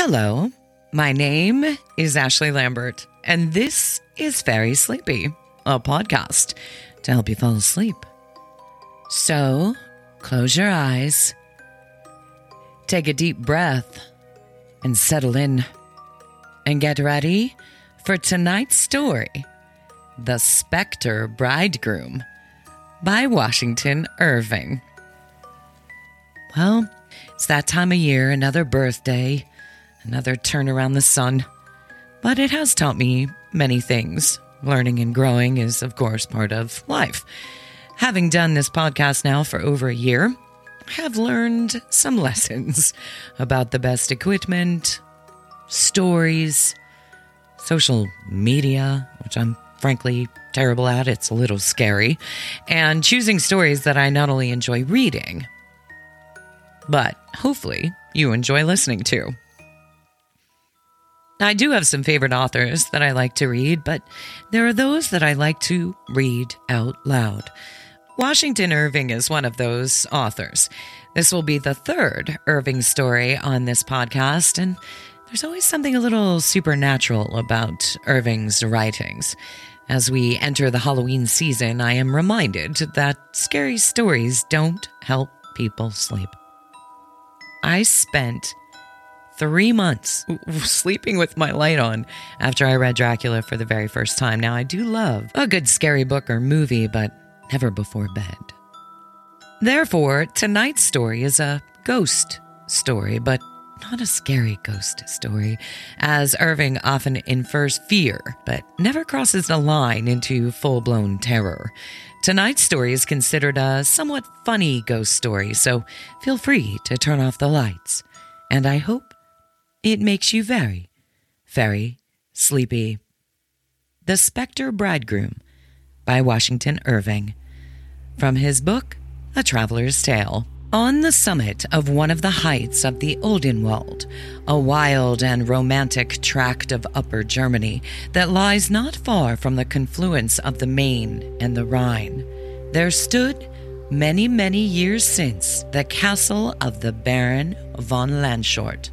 Hello, my name is Ashley Lambert, and this is Fairy Sleepy, a podcast to help you fall asleep. So, close your eyes, take a deep breath, and settle in. And get ready for tonight's story The Spectre Bridegroom by Washington Irving. Well, it's that time of year, another birthday, another turn around the sun. But it has taught me many things. Learning and growing is, of course, part of life. Having done this podcast now for over a year, I have learned some lessons about the best equipment, stories, social media, which I'm frankly terrible at. It's a little scary, and choosing stories that I not only enjoy reading, but hopefully you enjoy listening to. I do have some favorite authors that I like to read, but there are those that I like to read out loud. Washington Irving is one of those authors. This will be the third Irving story on this podcast, and there's always something a little supernatural about Irving's writings. As we enter the Halloween season, I am reminded that scary stories don't help people sleep. I spent three months sleeping with my light on after I read Dracula for the very first time. Now, I do love a good scary book or movie, but never before bed. Therefore, tonight's story is a ghost story, but not a scary ghost story, as Irving often infers fear, but never crosses the line into full blown terror. Tonight's story is considered a somewhat funny ghost story, so feel free to turn off the lights. And I hope it makes you very, very sleepy. The Spectre Bridegroom by Washington Irving. From his book, A Traveler's Tale. On the summit of one of the heights of the Odenwald, a wild and romantic tract of Upper Germany that lies not far from the confluence of the Main and the Rhine, there stood, many, many years since, the castle of the Baron von Landshort.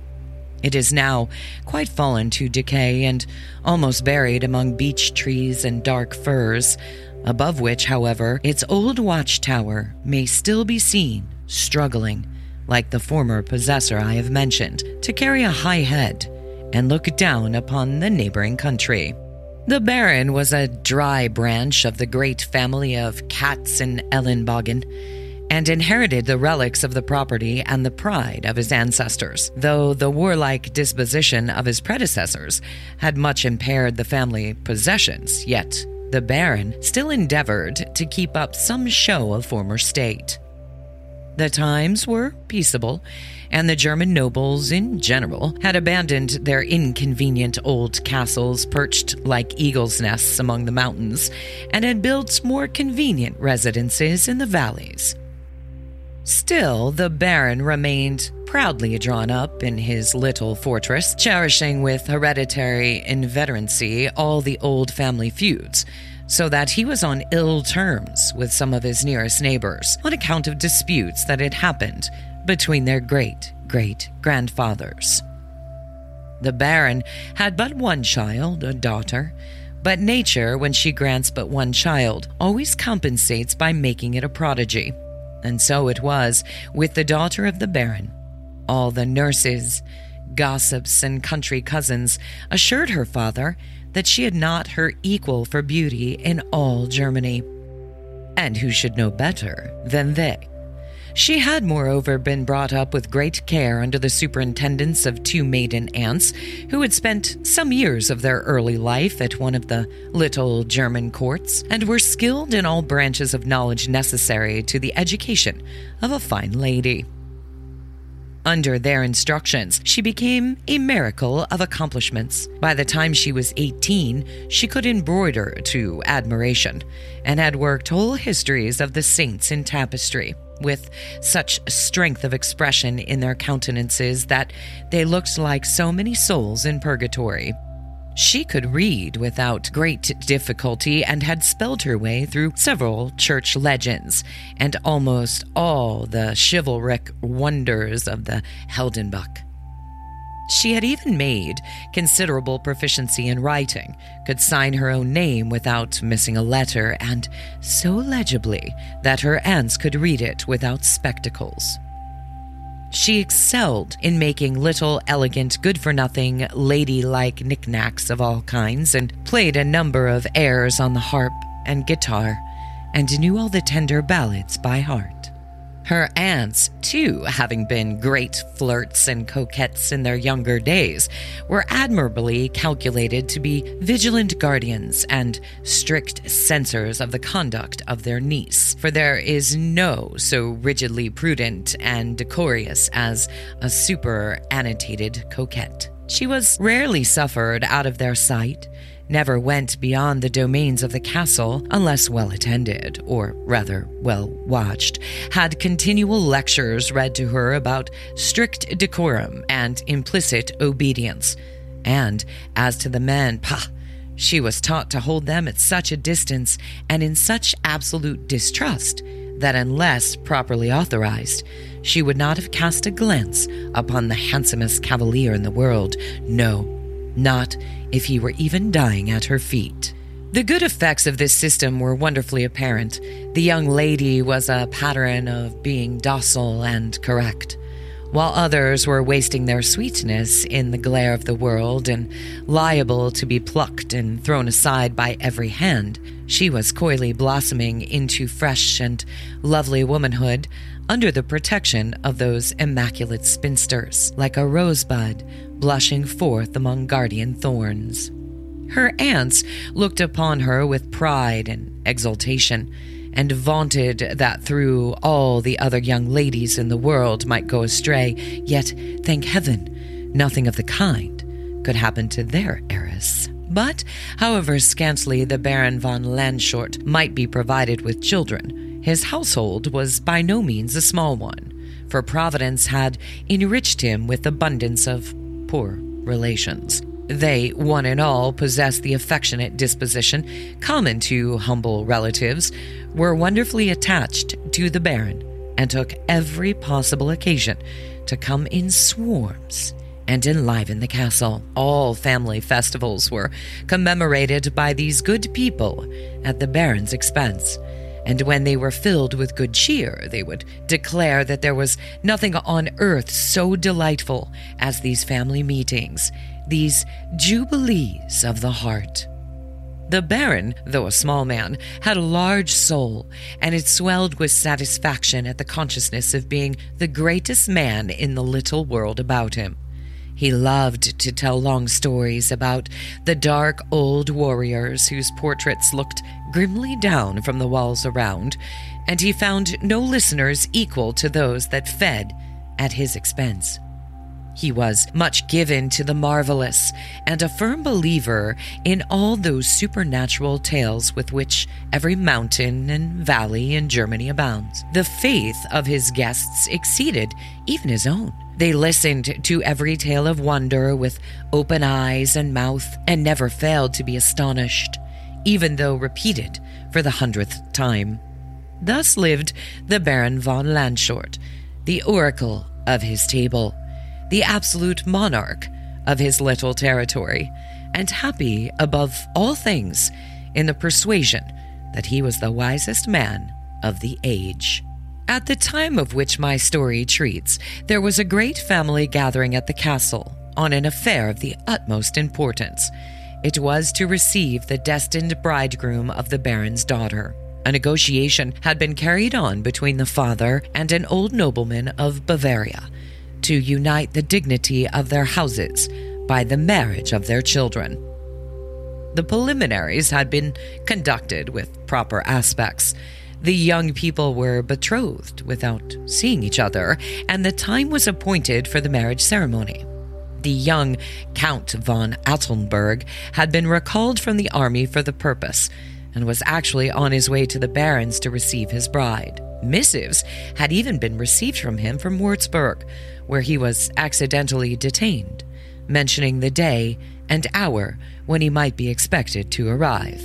It is now quite fallen to decay and almost buried among beech trees and dark firs, above which, however, its old watchtower may still be seen struggling, like the former possessor I have mentioned, to carry a high head and look down upon the neighboring country. The Baron was a dry branch of the great family of Katz and Ellenbogen, and inherited the relics of the property and the pride of his ancestors, though the warlike disposition of his predecessors had much impaired the family possessions, yet the Baron still endeavored to keep up some show of former state. The times were peaceable, and the German nobles in general had abandoned their inconvenient old castles perched like eagles' nests among the mountains and had built more convenient residences in the valleys. Still, the Baron remained proudly drawn up in his little fortress, cherishing with hereditary inveteracy all the old family feuds so that he was on ill terms with some of his nearest neighbors on account of disputes that had happened between their great great grandfathers. The Baron had but one child, a daughter, but nature, when she grants but one child, always compensates by making it a prodigy. And so it was with the daughter of the Baron. All the nurses, gossips, and country cousins assured her father that she had not her equal for beauty in all Germany. And who should know better than they? She had, moreover, been brought up with great care under the superintendence of two maiden aunts who had spent some years of their early life at one of the little German courts and were skilled in all branches of knowledge necessary to the education of a fine lady. Under their instructions, she became a miracle of accomplishments. By the time she was 18, she could embroider to admiration and had worked whole histories of the saints in tapestry with such strength of expression in their countenances that they looked like so many souls in purgatory. She could read without great difficulty and had spelled her way through several church legends and almost all the chivalric wonders of the Heldenbuch. She had even made considerable proficiency in writing, could sign her own name without missing a letter, and so legibly that her aunts could read it without spectacles. She excelled in making little, elegant, good for nothing, ladylike knickknacks of all kinds, and played a number of airs on the harp and guitar, and knew all the tender ballads by heart. Her aunts, too, having been great flirts and coquettes in their younger days, were admirably calculated to be vigilant guardians and strict censors of the conduct of their niece, for there is no so rigidly prudent and decorous as a superannotated coquette. She was rarely suffered out of their sight, never went beyond the domains of the castle unless well attended, or rather well watched, had continual lectures read to her about strict decorum and implicit obedience. And as to the men, pah! She was taught to hold them at such a distance and in such absolute distrust that unless properly authorized, she would not have cast a glance upon the handsomest cavalier in the world. No, not if he were even dying at her feet. The good effects of this system were wonderfully apparent. The young lady was a pattern of being docile and correct, while others were wasting their sweetness in the glare of the world and liable to be plucked and thrown aside by every hand. She was coyly blossoming into fresh and lovely womanhood under the protection of those immaculate spinsters, like a rosebud blushing forth among guardian thorns. Her aunts looked upon her with pride and exultation, and vaunted that through all the other young ladies in the world might go astray, yet, thank heaven, nothing of the kind could happen to their heiress. But, however scantily the Baron von Landshort might be provided with children, his household was by no means a small one, for Providence had enriched him with abundance of poor relations. They, one and all, possessed the affectionate disposition common to humble relatives, were wonderfully attached to the Baron, and took every possible occasion to come in swarms and enliven the castle. All family festivals were commemorated by these good people at the Baron's expense and when they were filled with good cheer, they would declare that there was nothing on earth so delightful as these family meetings, these jubilees of the heart. The Baron, though a small man, had a large soul, and it swelled with satisfaction at the consciousness of being the greatest man in the little world about him. He loved to tell long stories about the dark old warriors whose portraits looked grimly down from the walls around, and he found no listeners equal to those that fed at his expense. He was much given to the marvelous and a firm believer in all those supernatural tales with which every mountain and valley in Germany abounds. The faith of his guests exceeded even his own. They listened to every tale of wonder with open eyes and mouth and never failed to be astonished, even though repeated for the hundredth time. Thus lived the Baron von Landshort, the oracle of his table, the absolute monarch of his little territory, and happy above all things in the persuasion that he was the wisest man of the age. At the time of which my story treats, there was a great family gathering at the castle on an affair of the utmost importance. It was to receive the destined bridegroom of the Baron's daughter. A negotiation had been carried on between the father and an old nobleman of Bavaria to unite the dignity of their houses by the marriage of their children. The preliminaries had been conducted with proper aspects the young people were betrothed without seeing each other, and the time was appointed for the marriage ceremony. The young Count von Altenburg had been recalled from the army for the purpose and was actually on his way to the barons to receive his bride. Missives had even been received from him from Würzburg, where he was accidentally detained, mentioning the day and hour when he might be expected to arrive.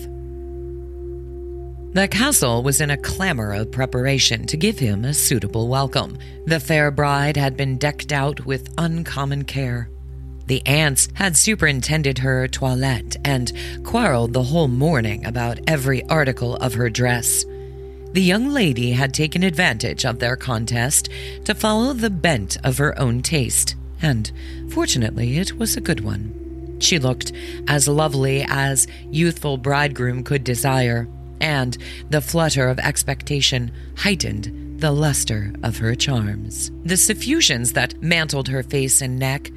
The castle was in a clamor of preparation to give him a suitable welcome. The fair bride had been decked out with uncommon care. The aunts had superintended her toilette and quarreled the whole morning about every article of her dress. The young lady had taken advantage of their contest to follow the bent of her own taste, and fortunately it was a good one. She looked as lovely as youthful bridegroom could desire, and the flutter of expectation heightened the luster of her charms. The suffusions that mantled her face and neck,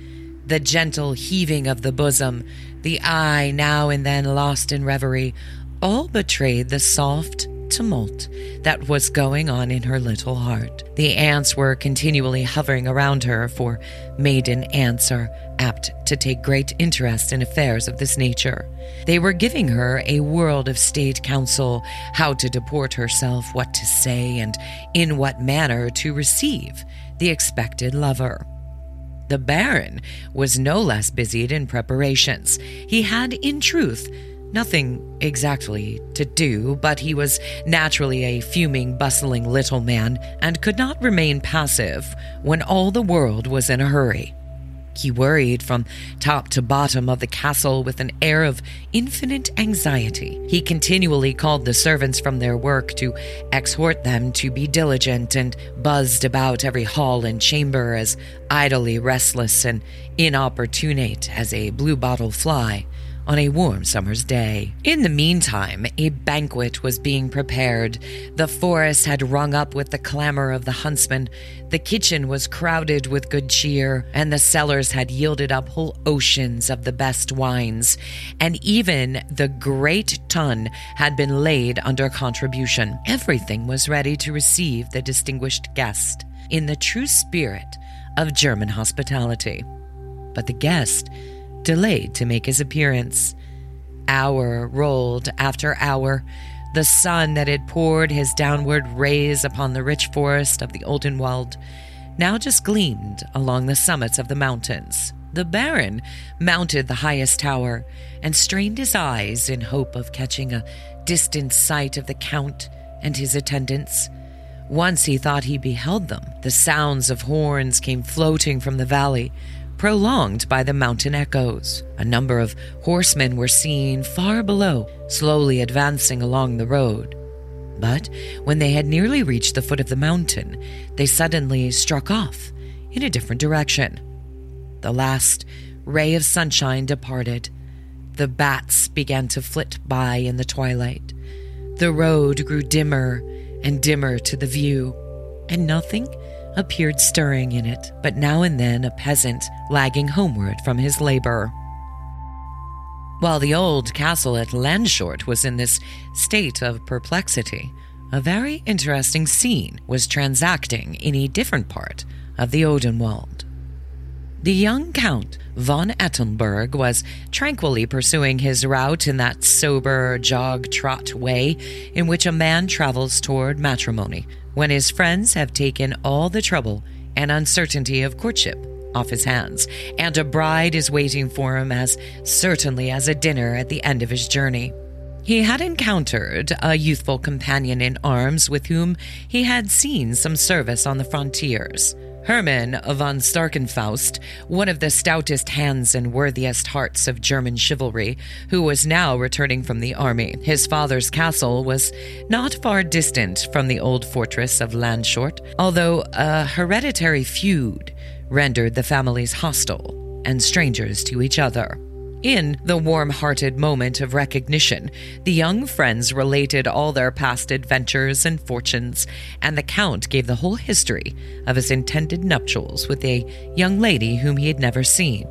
the gentle heaving of the bosom, the eye now and then lost in reverie, all betrayed the soft, tumult that was going on in her little heart. The aunts were continually hovering around her, for maiden aunts are apt to take great interest in affairs of this nature. They were giving her a world of state counsel, how to deport herself, what to say, and in what manner to receive the expected lover. The Baron was no less busied in preparations. He had, in truth, Nothing exactly to do, but he was naturally a fuming, bustling little man and could not remain passive when all the world was in a hurry. He worried from top to bottom of the castle with an air of infinite anxiety. He continually called the servants from their work to exhort them to be diligent and buzzed about every hall and chamber as idly restless and inopportunate as a bluebottle fly on a warm summer's day. In the meantime, a banquet was being prepared. The forest had rung up with the clamor of the huntsmen, the kitchen was crowded with good cheer, and the cellars had yielded up whole oceans of the best wines, and even the great tun had been laid under contribution. Everything was ready to receive the distinguished guest in the true spirit of German hospitality. But the guest delayed to make his appearance. Hour rolled after hour. The sun that had poured his downward rays upon the rich forest of the Odenwald now just gleamed along the summits of the mountains. The Baron mounted the highest tower and strained his eyes in hope of catching a distant sight of the Count and his attendants. Once he thought he beheld them. The sounds of horns came floating from the valley, prolonged by the mountain echoes. A number of horsemen were seen far below, slowly advancing along the road. But when they had nearly reached the foot of the mountain, they suddenly struck off in a different direction. The last ray of sunshine departed. The bats began to flit by in the twilight. The road grew dimmer and dimmer to the view, and nothing appeared stirring in it, but now and then a peasant lagging homeward from his labor. While the old castle at Landshort was in this state of perplexity, a very interesting scene was transacting in a different part of the Odenwald. The young Count von Altenburg was tranquilly pursuing his route in that sober, jog trot way in which a man travels toward matrimony when his friends have taken all the trouble and uncertainty of courtship off his hands, and a bride is waiting for him as certainly as a dinner at the end of his journey. He had encountered a youthful companion in arms with whom he had seen some service on the frontiers. Hermann von Starkenfaust, one of the stoutest hands and worthiest hearts of German chivalry, who was now returning from the army. His father's castle was not far distant from the old fortress of Landshort, although a hereditary feud rendered the families hostile and strangers to each other. In the warm hearted moment of recognition, the young friends related all their past adventures and fortunes, and the Count gave the whole history of his intended nuptials with a young lady whom he had never seen,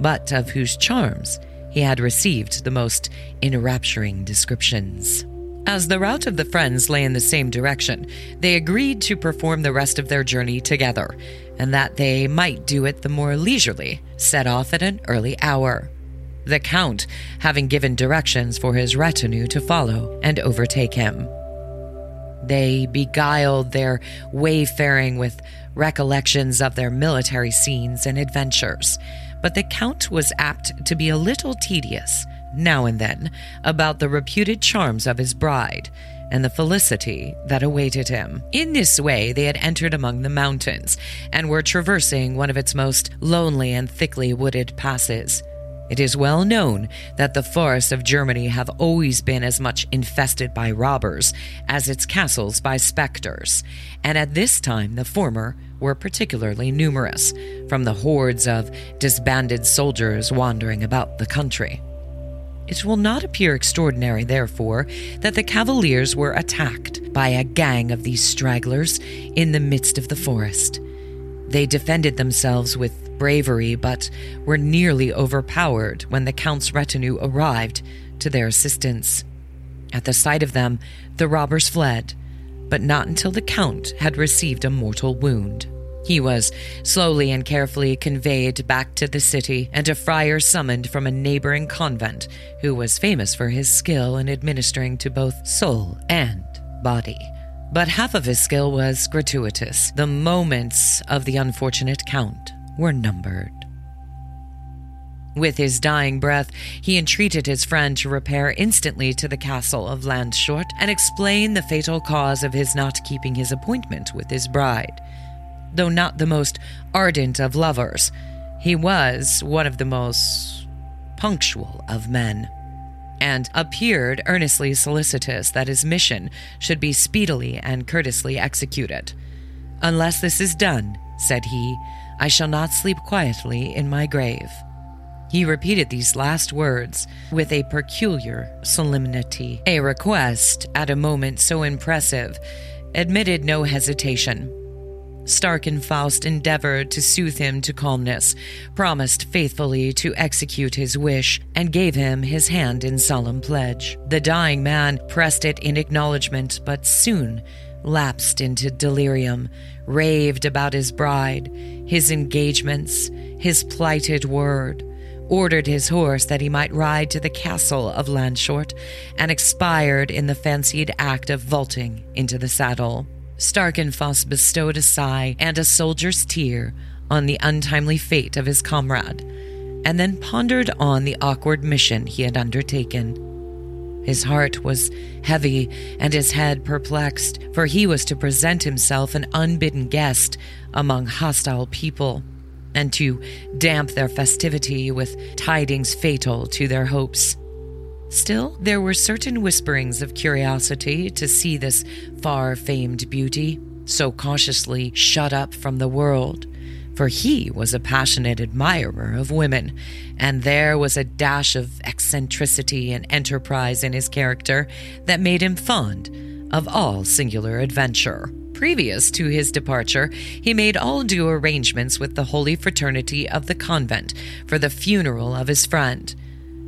but of whose charms he had received the most enrapturing descriptions. As the route of the friends lay in the same direction, they agreed to perform the rest of their journey together, and that they might do it the more leisurely, set off at an early hour the Count having given directions for his retinue to follow and overtake him. They beguiled their wayfaring with recollections of their military scenes and adventures, but the Count was apt to be a little tedious now and then, about the reputed charms of his bride and the felicity that awaited him. In this way, they had entered among the mountains and were traversing one of its most lonely and thickly wooded passes. It is well known that the forests of Germany have always been as much infested by robbers as its castles by specters, and at this time the former were particularly numerous, from the hordes of disbanded soldiers wandering about the country. It will not appear extraordinary, therefore, that the Cavaliers were attacked by a gang of these stragglers in the midst of the forest. They defended themselves with bravery, but were nearly overpowered when the Count's retinue arrived to their assistance. At the sight of them, the robbers fled, but not until the Count had received a mortal wound. He was slowly and carefully conveyed back to the city, and a friar summoned from a neighboring convent who was famous for his skill in administering to both soul and body. But half of his skill was gratuitous. The moments of the unfortunate Count were numbered. With his dying breath, he entreated his friend to repair instantly to the castle of Landshort and explain the fatal cause of his not keeping his appointment with his bride. Though not the most ardent of lovers, he was one of the most punctual of men, and appeared earnestly solicitous that his mission should be speedily and courteously executed. Unless this is done, said he, I shall not sleep quietly in my grave. He repeated these last words with a peculiar solemnity. A request, at a moment so impressive, admitted no hesitation. Starkenfaust endeavored to soothe him to calmness, promised faithfully to execute his wish, and gave him his hand in solemn pledge. The dying man pressed it in acknowledgement, but soon lapsed into delirium, raved about his bride, his engagements, his plighted word, ordered his horse that he might ride to the castle of Landshort, and expired in the fancied act of vaulting into the saddle. Starkenfaust bestowed a sigh and a soldier's tear on the untimely fate of his comrade, and then pondered on the awkward mission he had undertaken. His heart was heavy and his head perplexed, for he was to present himself an unbidden guest among hostile people, and to damp their festivity with tidings fatal to their hopes. Still, there were certain whisperings of curiosity to see this far famed beauty, so cautiously shut up from the world for he was a passionate admirer of women, and there was a dash of eccentricity and enterprise in his character that made him fond of all singular adventure. Previous to his departure, he made all due arrangements with the holy fraternity of the convent for the funeral of his friend,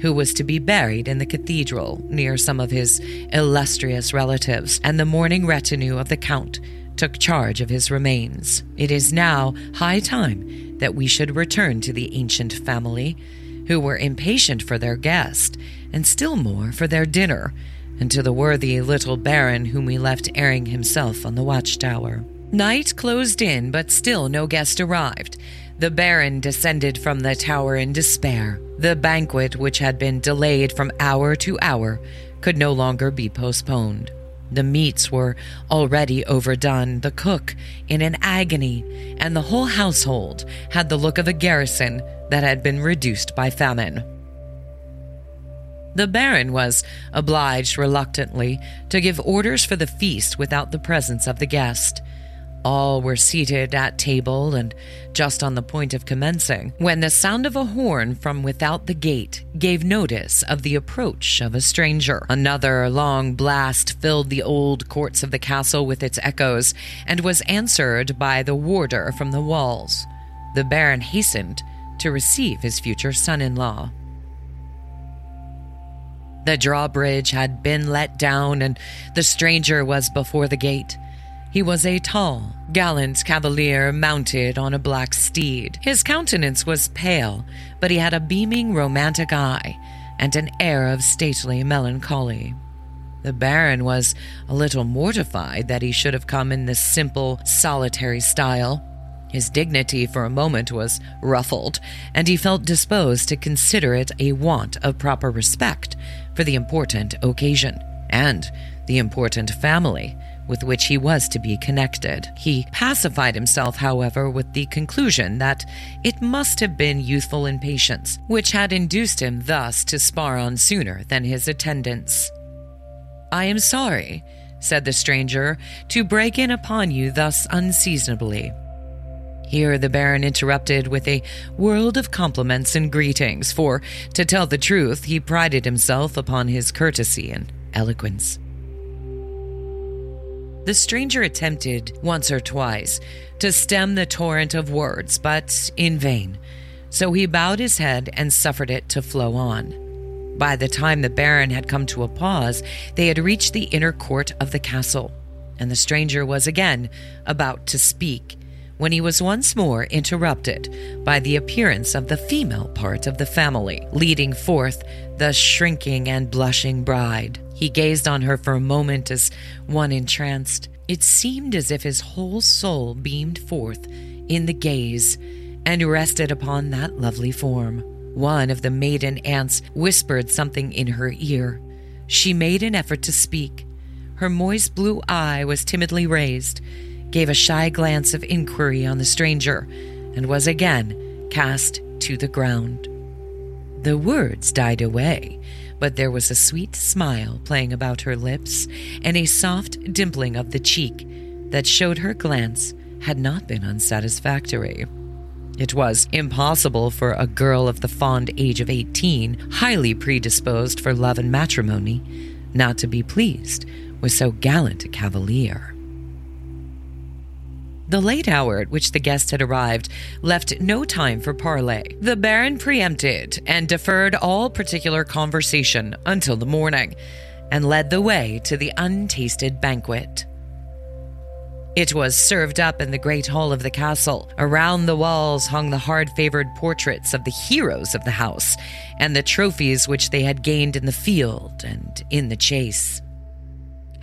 who was to be buried in the cathedral near some of his illustrious relatives, and the mourning retinue of the count took charge of his remains. It is now high time that we should return to the ancient family, who were impatient for their guest, and still more for their dinner, and to the worthy little baron whom we left airing himself on the watchtower. Night closed in, but still no guest arrived. The baron descended from the tower in despair. The banquet, which had been delayed from hour to hour, could no longer be postponed. The meats were already overdone, the cook in an agony, and the whole household had the look of a garrison that had been reduced by famine. The Baron was obliged reluctantly to give orders for the feast without the presence of the guest. All were seated at table and just on the point of commencing, when the sound of a horn from without the gate gave notice of the approach of a stranger. Another long blast filled the old courts of the castle with its echoes, and was answered by the warder from the walls. The Baron hastened to receive his future son in law. The drawbridge had been let down, and the stranger was before the gate. He was a tall, gallant cavalier mounted on a black steed. His countenance was pale, but he had a beaming, romantic eye and an air of stately melancholy. The Baron was a little mortified that he should have come in this simple, solitary style. His dignity for a moment was ruffled, and he felt disposed to consider it a want of proper respect for the important occasion and the important family with which he was to be connected. He pacified himself, however, with the conclusion that it must have been youthful impatience which had induced him thus to spar on sooner than his attendants. I am sorry, said the stranger, to break in upon you thus unseasonably. Here the Baron interrupted with a world of compliments and greetings, for, to tell the truth, he prided himself upon his courtesy and eloquence. The stranger attempted once or twice to stem the torrent of words, but in vain, so he bowed his head and suffered it to flow on. By the time the Baron had come to a pause, they had reached the inner court of the castle, and the stranger was again about to speak when he was once more interrupted by the appearance of the female part of the family, leading forth the shrinking and blushing bride. He gazed on her for a moment as one entranced. It seemed as if his whole soul beamed forth in the gaze and rested upon that lovely form. One of the maiden aunts whispered something in her ear. She made an effort to speak. Her moist blue eye was timidly raised, gave a shy glance of inquiry on the stranger, and was again cast to the ground. The words died away, but there was a sweet smile playing about her lips and a soft dimpling of the cheek that showed her glance had not been unsatisfactory. It was impossible for a girl of the fond age of eighteen, highly predisposed for love and matrimony, not to be pleased with so gallant a cavalier. The late hour at which the guest had arrived left no time for parley. The Baron preempted and deferred all particular conversation until the morning, and led the way to the untasted banquet. It was served up in the great hall of the castle. Around the walls hung the hard favored portraits of the heroes of the house and the trophies which they had gained in the field and in the chase.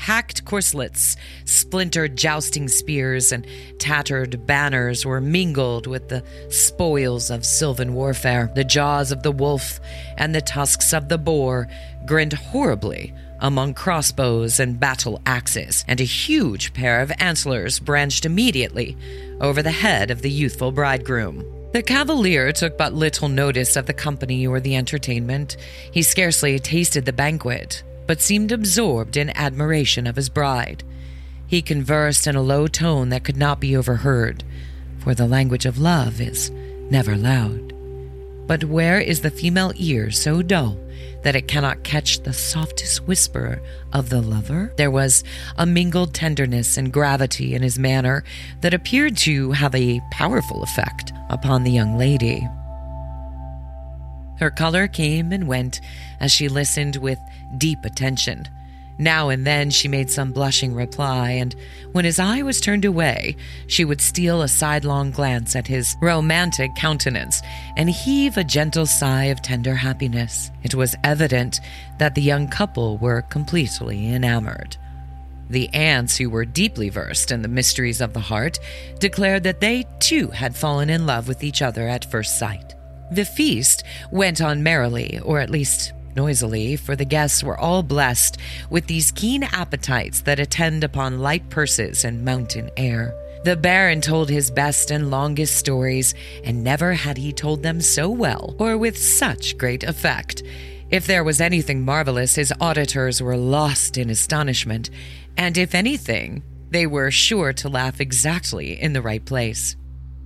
Hacked corselets, splintered jousting spears, and tattered banners were mingled with the spoils of sylvan warfare. The jaws of the wolf and the tusks of the boar grinned horribly among crossbows and battle axes, and a huge pair of antlers branched immediately over the head of the youthful bridegroom. The cavalier took but little notice of the company or the entertainment. He scarcely tasted the banquet but seemed absorbed in admiration of his bride. He conversed in a low tone that could not be overheard, for the language of love is never loud. But where is the female ear so dull that it cannot catch the softest whisper of the lover? There was a mingled tenderness and gravity in his manner that appeared to have a powerful effect upon the young lady. Her color came and went as she listened with deep attention. Now and then she made some blushing reply, and when his eye was turned away, she would steal a sidelong glance at his romantic countenance and heave a gentle sigh of tender happiness. It was evident that the young couple were completely enamored. The aunts, who were deeply versed in the mysteries of the heart, declared that they too had fallen in love with each other at first sight. The feast went on merrily, or at least noisily, for the guests were all blessed with these keen appetites that attend upon light purses and mountain air. The Baron told his best and longest stories, and never had he told them so well or with such great effect. If there was anything marvelous, his auditors were lost in astonishment, and if anything, they were sure to laugh exactly in the right place.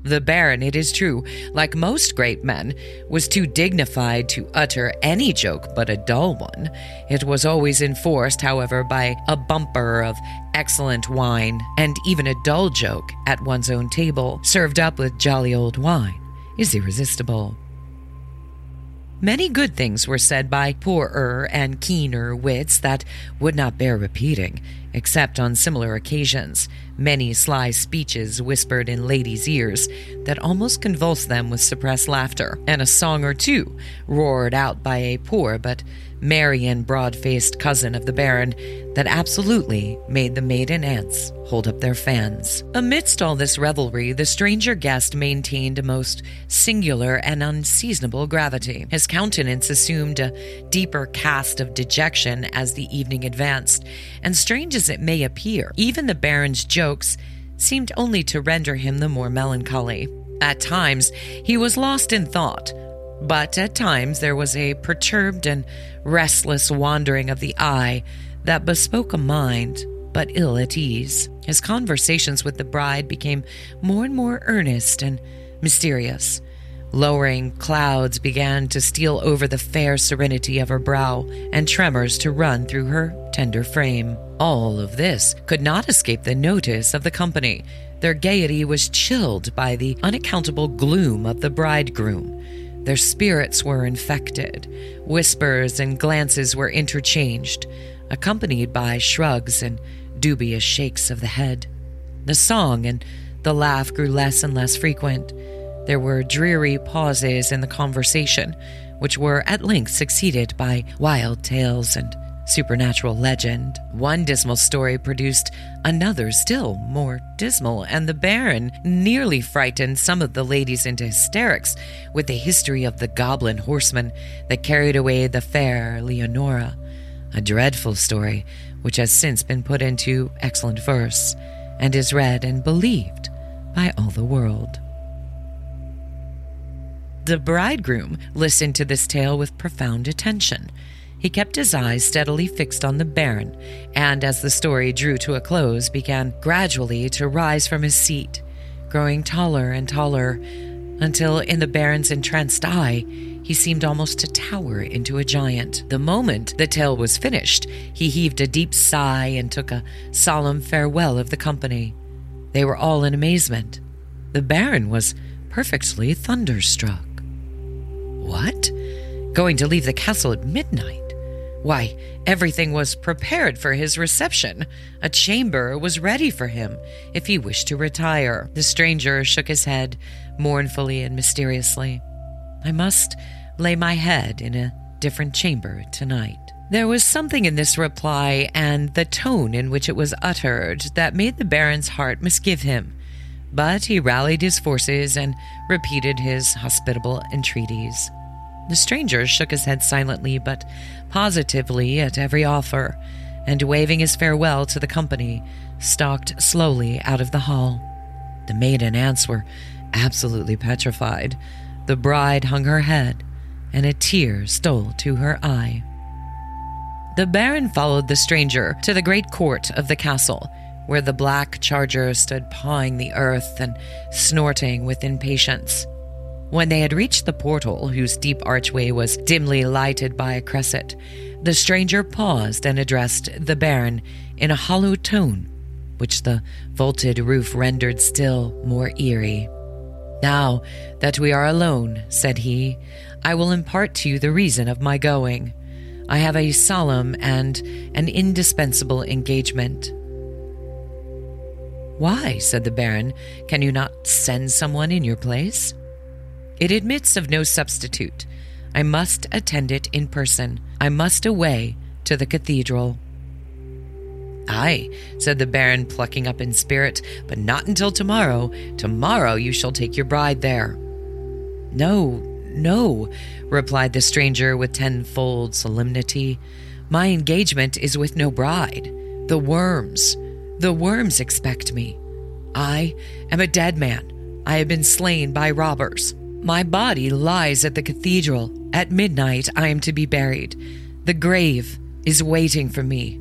The Baron, it is true, like most great men, was too dignified to utter any joke but a dull one. It was always enforced, however, by a bumper of excellent wine, and even a dull joke at one's own table, served up with jolly old wine, is irresistible. Many good things were said by poorer and keener wits that would not bear repeating, except on similar occasions, many sly speeches whispered in ladies' ears that almost convulsed them with suppressed laughter, and a song or two roared out by a poor but merry and broad faced cousin of the Baron that absolutely made the maiden aunts hold up their fans. Amidst all this revelry, the stranger guest maintained a most singular and unseasonable gravity. His countenance assumed a deeper cast of dejection as the evening advanced, and strange as it may appear, even the Baron's jokes seemed only to render him the more melancholy. At times, he was lost in thought, but at times there was a perturbed and restless wandering of the eye that bespoke a mind but ill at ease. His conversations with the bride became more and more earnest and mysterious. Lowering clouds began to steal over the fair serenity of her brow, and tremors to run through her tender frame. All of this could not escape the notice of the company. Their gaiety was chilled by the unaccountable gloom of the bridegroom. Their spirits were infected. Whispers and glances were interchanged, accompanied by shrugs and dubious shakes of the head. The song and the laugh grew less and less frequent. There were dreary pauses in the conversation, which were at length succeeded by wild tales and supernatural legend. One dismal story produced another still more dismal, and the Baron nearly frightened some of the ladies into hysterics with the history of the goblin horseman that carried away the fair Leonora, a dreadful story which has since been put into excellent verse and is read and believed by all the world. The bridegroom listened to this tale with profound attention. He kept his eyes steadily fixed on the Baron, and as the story drew to a close, began gradually to rise from his seat, growing taller and taller, until in the Baron's entranced eye, he seemed almost to tower into a giant. The moment the tale was finished, he heaved a deep sigh and took a solemn farewell of the company. They were all in amazement. The Baron was perfectly thunderstruck. What? Going to leave the castle at midnight? Why, everything was prepared for his reception. A chamber was ready for him if he wished to retire. The stranger shook his head mournfully and mysteriously. I must lay my head in a different chamber tonight. There was something in this reply and the tone in which it was uttered that made the Baron's heart misgive him. But he rallied his forces and repeated his hospitable entreaties. The stranger shook his head silently but positively at every offer, and waving his farewell to the company, stalked slowly out of the hall. The maiden aunts were absolutely petrified. The bride hung her head, and a tear stole to her eye. The Baron followed the stranger to the great court of the castle, where the black charger stood pawing the earth and snorting with impatience. When they had reached the portal, whose deep archway was dimly lighted by a cresset, the stranger paused and addressed the Baron in a hollow tone, which the vaulted roof rendered still more eerie. Now that we are alone, said he, I will impart to you the reason of my going. I have a solemn and an indispensable engagement. Why, said the Baron, can you not send someone in your place? It admits of no substitute. I must attend it in person. I must away to the cathedral. Ay, said the Baron, plucking up in spirit, but not until tomorrow. Tomorrow you shall take your bride there. No, no, replied the stranger with tenfold solemnity. My engagement is with no bride. The worms, the worms expect me. I am a dead man. I have been slain by robbers. My body lies at the cathedral. At midnight, I am to be buried. The grave is waiting for me.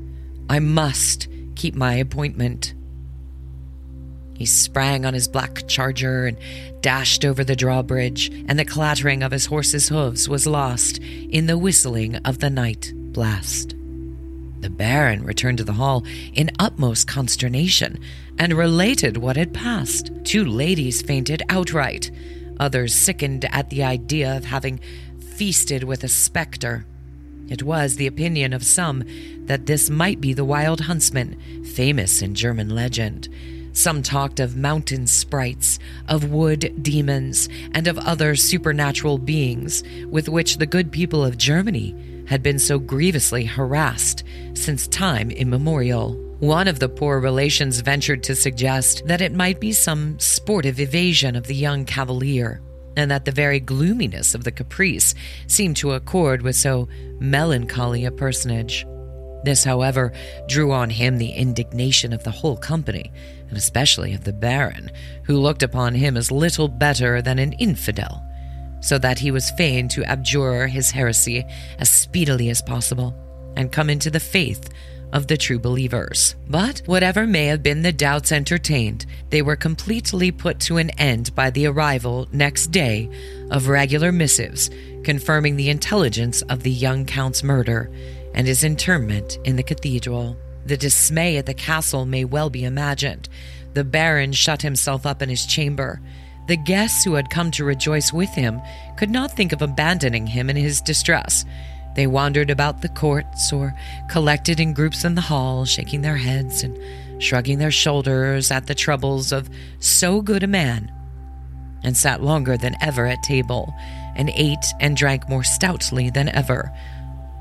I must keep my appointment. He sprang on his black charger and dashed over the drawbridge, and the clattering of his horse's hoofs was lost in the whistling of the night blast. The Baron returned to the hall in utmost consternation and related what had passed. Two ladies fainted outright. Others sickened at the idea of having feasted with a spectre. It was the opinion of some that this might be the wild huntsman, famous in German legend. Some talked of mountain sprites, of wood demons, and of other supernatural beings with which the good people of Germany had been so grievously harassed since time immemorial. One of the poor relations ventured to suggest that it might be some sportive evasion of the young cavalier, and that the very gloominess of the caprice seemed to accord with so melancholy a personage. This, however, drew on him the indignation of the whole company, and especially of the Baron, who looked upon him as little better than an infidel, so that he was fain to abjure his heresy as speedily as possible, and come into the faith of the true believers. But whatever may have been the doubts entertained, they were completely put to an end by the arrival next day of regular missives confirming the intelligence of the young count's murder and his interment in the cathedral. The dismay at the castle may well be imagined. The baron shut himself up in his chamber. The guests who had come to rejoice with him could not think of abandoning him in his distress. They wandered about the courts or collected in groups in the hall, shaking their heads and shrugging their shoulders at the troubles of so good a man, and sat longer than ever at table, and ate and drank more stoutly than ever,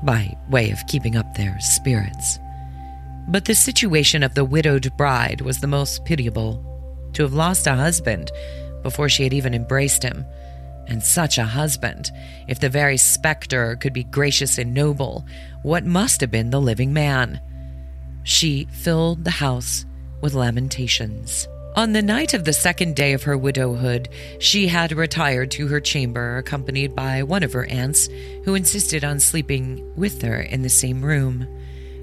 by way of keeping up their spirits. But the situation of the widowed bride was the most pitiable. To have lost a husband before she had even embraced him, and such a husband, if the very spectre could be gracious and noble, what must have been the living man? She filled the house with lamentations. On the night of the second day of her widowhood, she had retired to her chamber, accompanied by one of her aunts, who insisted on sleeping with her in the same room.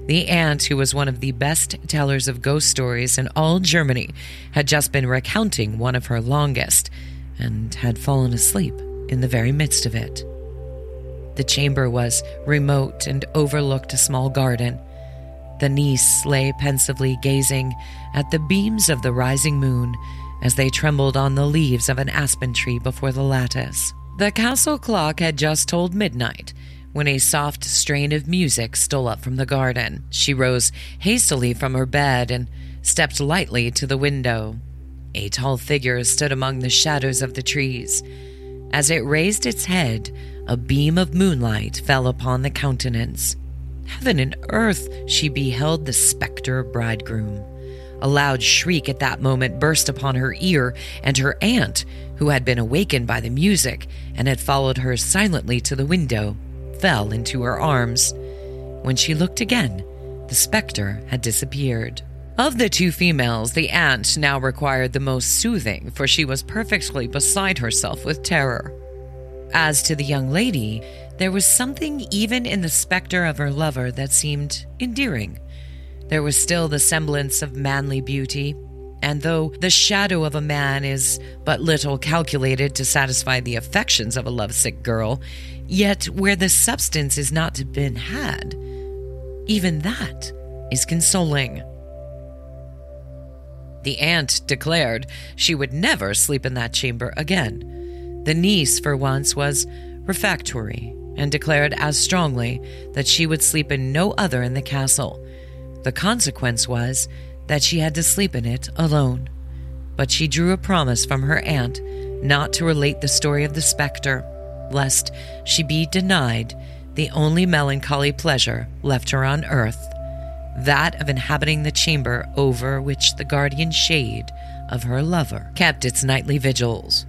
The aunt, who was one of the best tellers of ghost stories in all Germany, had just been recounting one of her longest and had fallen asleep in the very midst of it. The chamber was remote and overlooked a small garden. The niece lay pensively gazing at the beams of the rising moon as they trembled on the leaves of an aspen tree before the lattice. The castle clock had just told midnight when a soft strain of music stole up from the garden. She rose hastily from her bed and stepped lightly to the window. A tall figure stood among the shadows of the trees. As it raised its head, a beam of moonlight fell upon the countenance. Heaven and earth, she beheld the spectre bridegroom. A loud shriek at that moment burst upon her ear, and her aunt, who had been awakened by the music and had followed her silently to the window, fell into her arms. When she looked again, the spectre had disappeared. Of the two females, the aunt now required the most soothing, for she was perfectly beside herself with terror. As to the young lady, there was something even in the specter of her lover that seemed endearing. There was still the semblance of manly beauty, and though the shadow of a man is but little calculated to satisfy the affections of a lovesick girl, yet where the substance is not to be had, even that is consoling. The aunt declared she would never sleep in that chamber again. The niece, for once, was refractory and declared as strongly that she would sleep in no other in the castle. The consequence was that she had to sleep in it alone. But she drew a promise from her aunt not to relate the story of the spectre, lest she be denied the only melancholy pleasure left her on earth that of inhabiting the chamber over which the guardian shade of her lover kept its nightly vigils.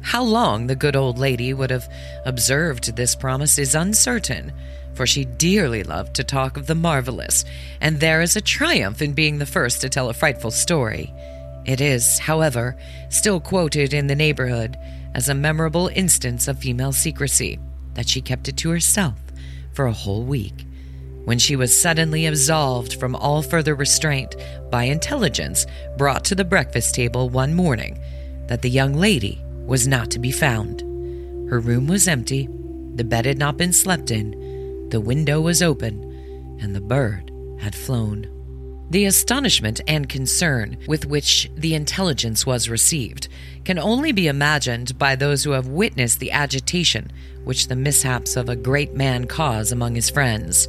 How long the good old lady would have observed this promise is uncertain, for she dearly loved to talk of the marvelous, and there is a triumph in being the first to tell a frightful story. It is, however, still quoted in the neighborhood as a memorable instance of female secrecy, that she kept it to herself for a whole week when she was suddenly absolved from all further restraint by intelligence brought to the breakfast table one morning that the young lady was not to be found. Her room was empty, the bed had not been slept in, the window was open, and the bird had flown. The astonishment and concern with which the intelligence was received can only be imagined by those who have witnessed the agitation which the mishaps of a great man cause among his friends.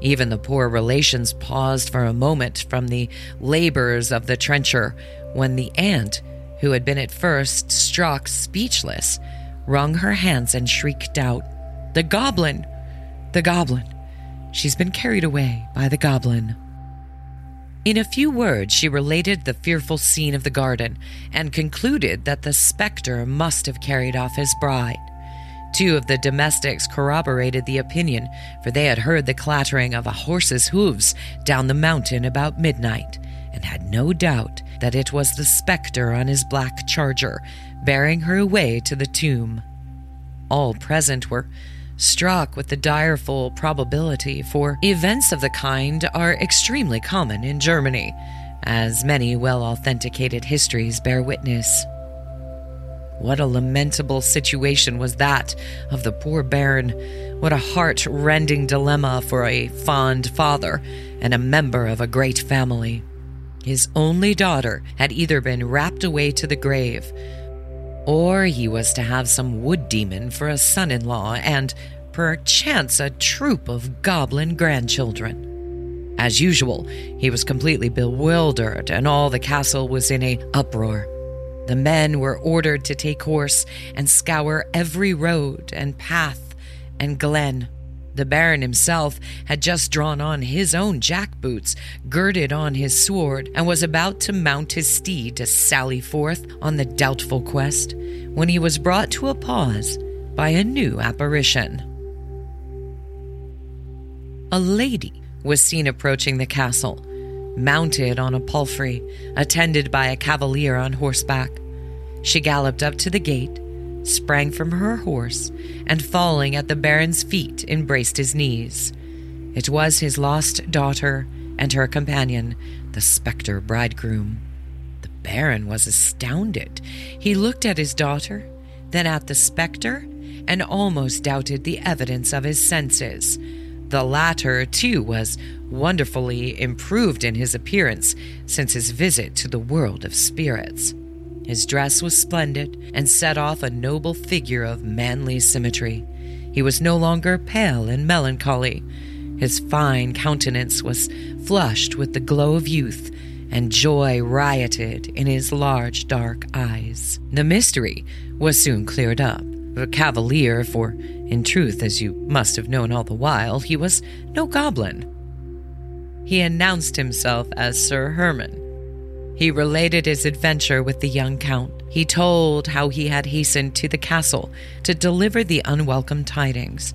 Even the poor relations paused for a moment from the labors of the trencher when the aunt, who had been at first struck speechless, wrung her hands and shrieked out, The goblin! The goblin! She's been carried away by the goblin. In a few words, she related the fearful scene of the garden and concluded that the spectre must have carried off his bride. Two of the domestics corroborated the opinion, for they had heard the clattering of a horse's hoofs down the mountain about midnight, and had no doubt that it was the spectre on his black charger, bearing her away to the tomb. All present were struck with the direful probability, for events of the kind are extremely common in Germany, as many well authenticated histories bear witness. What a lamentable situation was that of the poor Baron! What a heart rending dilemma for a fond father and a member of a great family. His only daughter had either been rapt away to the grave, or he was to have some wood demon for a son in law, and perchance a troop of goblin grandchildren. As usual, he was completely bewildered, and all the castle was in a uproar. The men were ordered to take horse and scour every road and path and glen. The Baron himself had just drawn on his own jack boots, girded on his sword, and was about to mount his steed to sally forth on the doubtful quest, when he was brought to a pause by a new apparition. A lady was seen approaching the castle, mounted on a palfrey, attended by a cavalier on horseback. She galloped up to the gate, sprang from her horse, and falling at the Baron's feet, embraced his knees. It was his lost daughter and her companion, the spectre bridegroom. The Baron was astounded. He looked at his daughter, then at the spectre, and almost doubted the evidence of his senses. The latter, too, was wonderfully improved in his appearance since his visit to the world of spirits. His dress was splendid and set off a noble figure of manly symmetry. He was no longer pale and melancholy. His fine countenance was flushed with the glow of youth, and joy rioted in his large dark eyes. The mystery was soon cleared up. The cavalier, for in truth, as you must have known all the while, he was no goblin. He announced himself as Sir Herman. He related his adventure with the young count. He told how he had hastened to the castle to deliver the unwelcome tidings,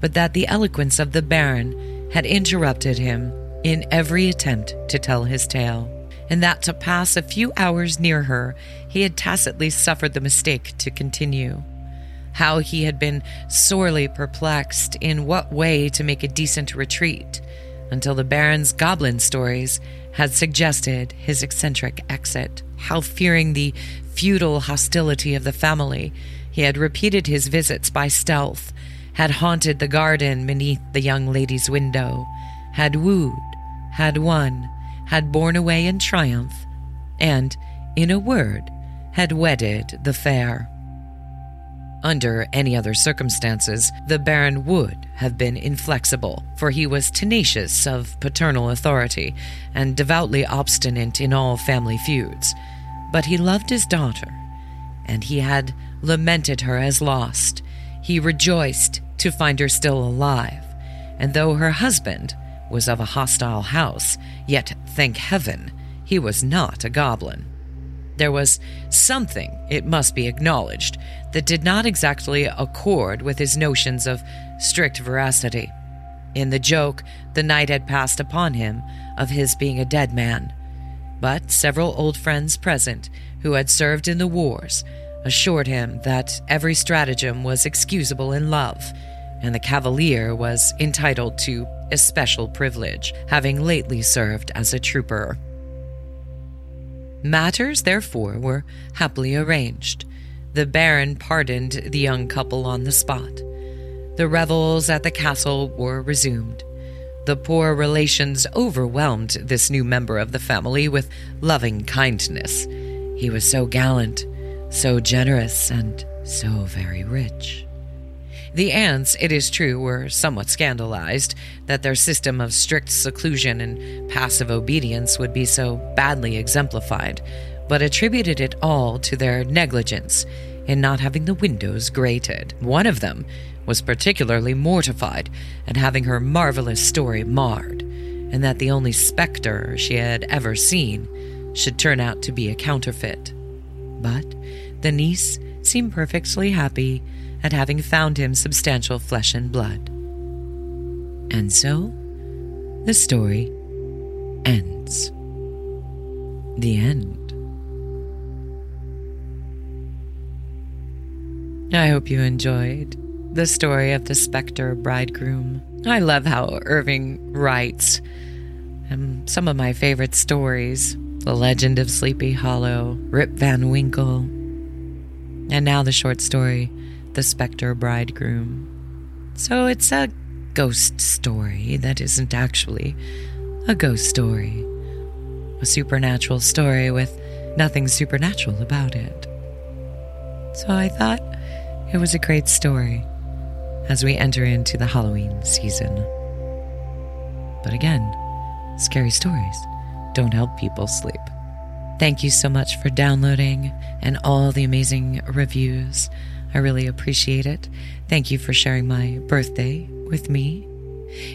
but that the eloquence of the Baron had interrupted him in every attempt to tell his tale, and that to pass a few hours near her, he had tacitly suffered the mistake to continue how he had been sorely perplexed in what way to make a decent retreat, until the Baron's goblin stories had suggested his eccentric exit. How, fearing the feudal hostility of the family, he had repeated his visits by stealth, had haunted the garden beneath the young lady's window, had wooed, had won, had borne away in triumph, and, in a word, had wedded the fair. Under any other circumstances, the Baron would have been inflexible, for he was tenacious of paternal authority and devoutly obstinate in all family feuds. But he loved his daughter, and he had lamented her as lost. He rejoiced to find her still alive, and though her husband was of a hostile house, yet, thank heaven, he was not a goblin. There was something, it must be acknowledged, that did not exactly accord with his notions of strict veracity. In the joke, the knight had passed upon him of his being a dead man. But several old friends present, who had served in the wars, assured him that every stratagem was excusable in love, and the Cavalier was entitled to especial privilege, having lately served as a trooper. Matters, therefore, were happily arranged. The Baron pardoned the young couple on the spot. The revels at the castle were resumed. The poor relations overwhelmed this new member of the family with loving kindness. He was so gallant, so generous, and so very rich. The aunts, it is true, were somewhat scandalized that their system of strict seclusion and passive obedience would be so badly exemplified, but attributed it all to their negligence in not having the windows grated. One of them was particularly mortified at having her marvelous story marred, and that the only spectre she had ever seen should turn out to be a counterfeit. But the niece seemed perfectly happy at having found him substantial flesh and blood. And so, the story ends. The end. I hope you enjoyed the story of the specter bridegroom. I love how Irving writes. Um, some of my favorite stories The Legend of Sleepy Hollow, Rip Van Winkle, and now the short story The Specter Bridegroom. So it's a ghost story that isn't actually a ghost story, a supernatural story with nothing supernatural about it. So I thought it was a great story as we enter into the Halloween season. But again, scary stories don't help people sleep. Thank you so much for downloading and all the amazing reviews. I really appreciate it. Thank you for sharing my birthday with me.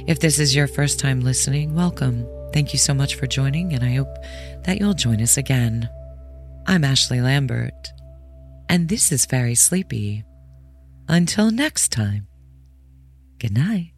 If this is your first time listening, welcome. Thank you so much for joining, and I hope that you'll join us again. I'm Ashley Lambert, and this is Fairy Sleepy. Until next time. Good night.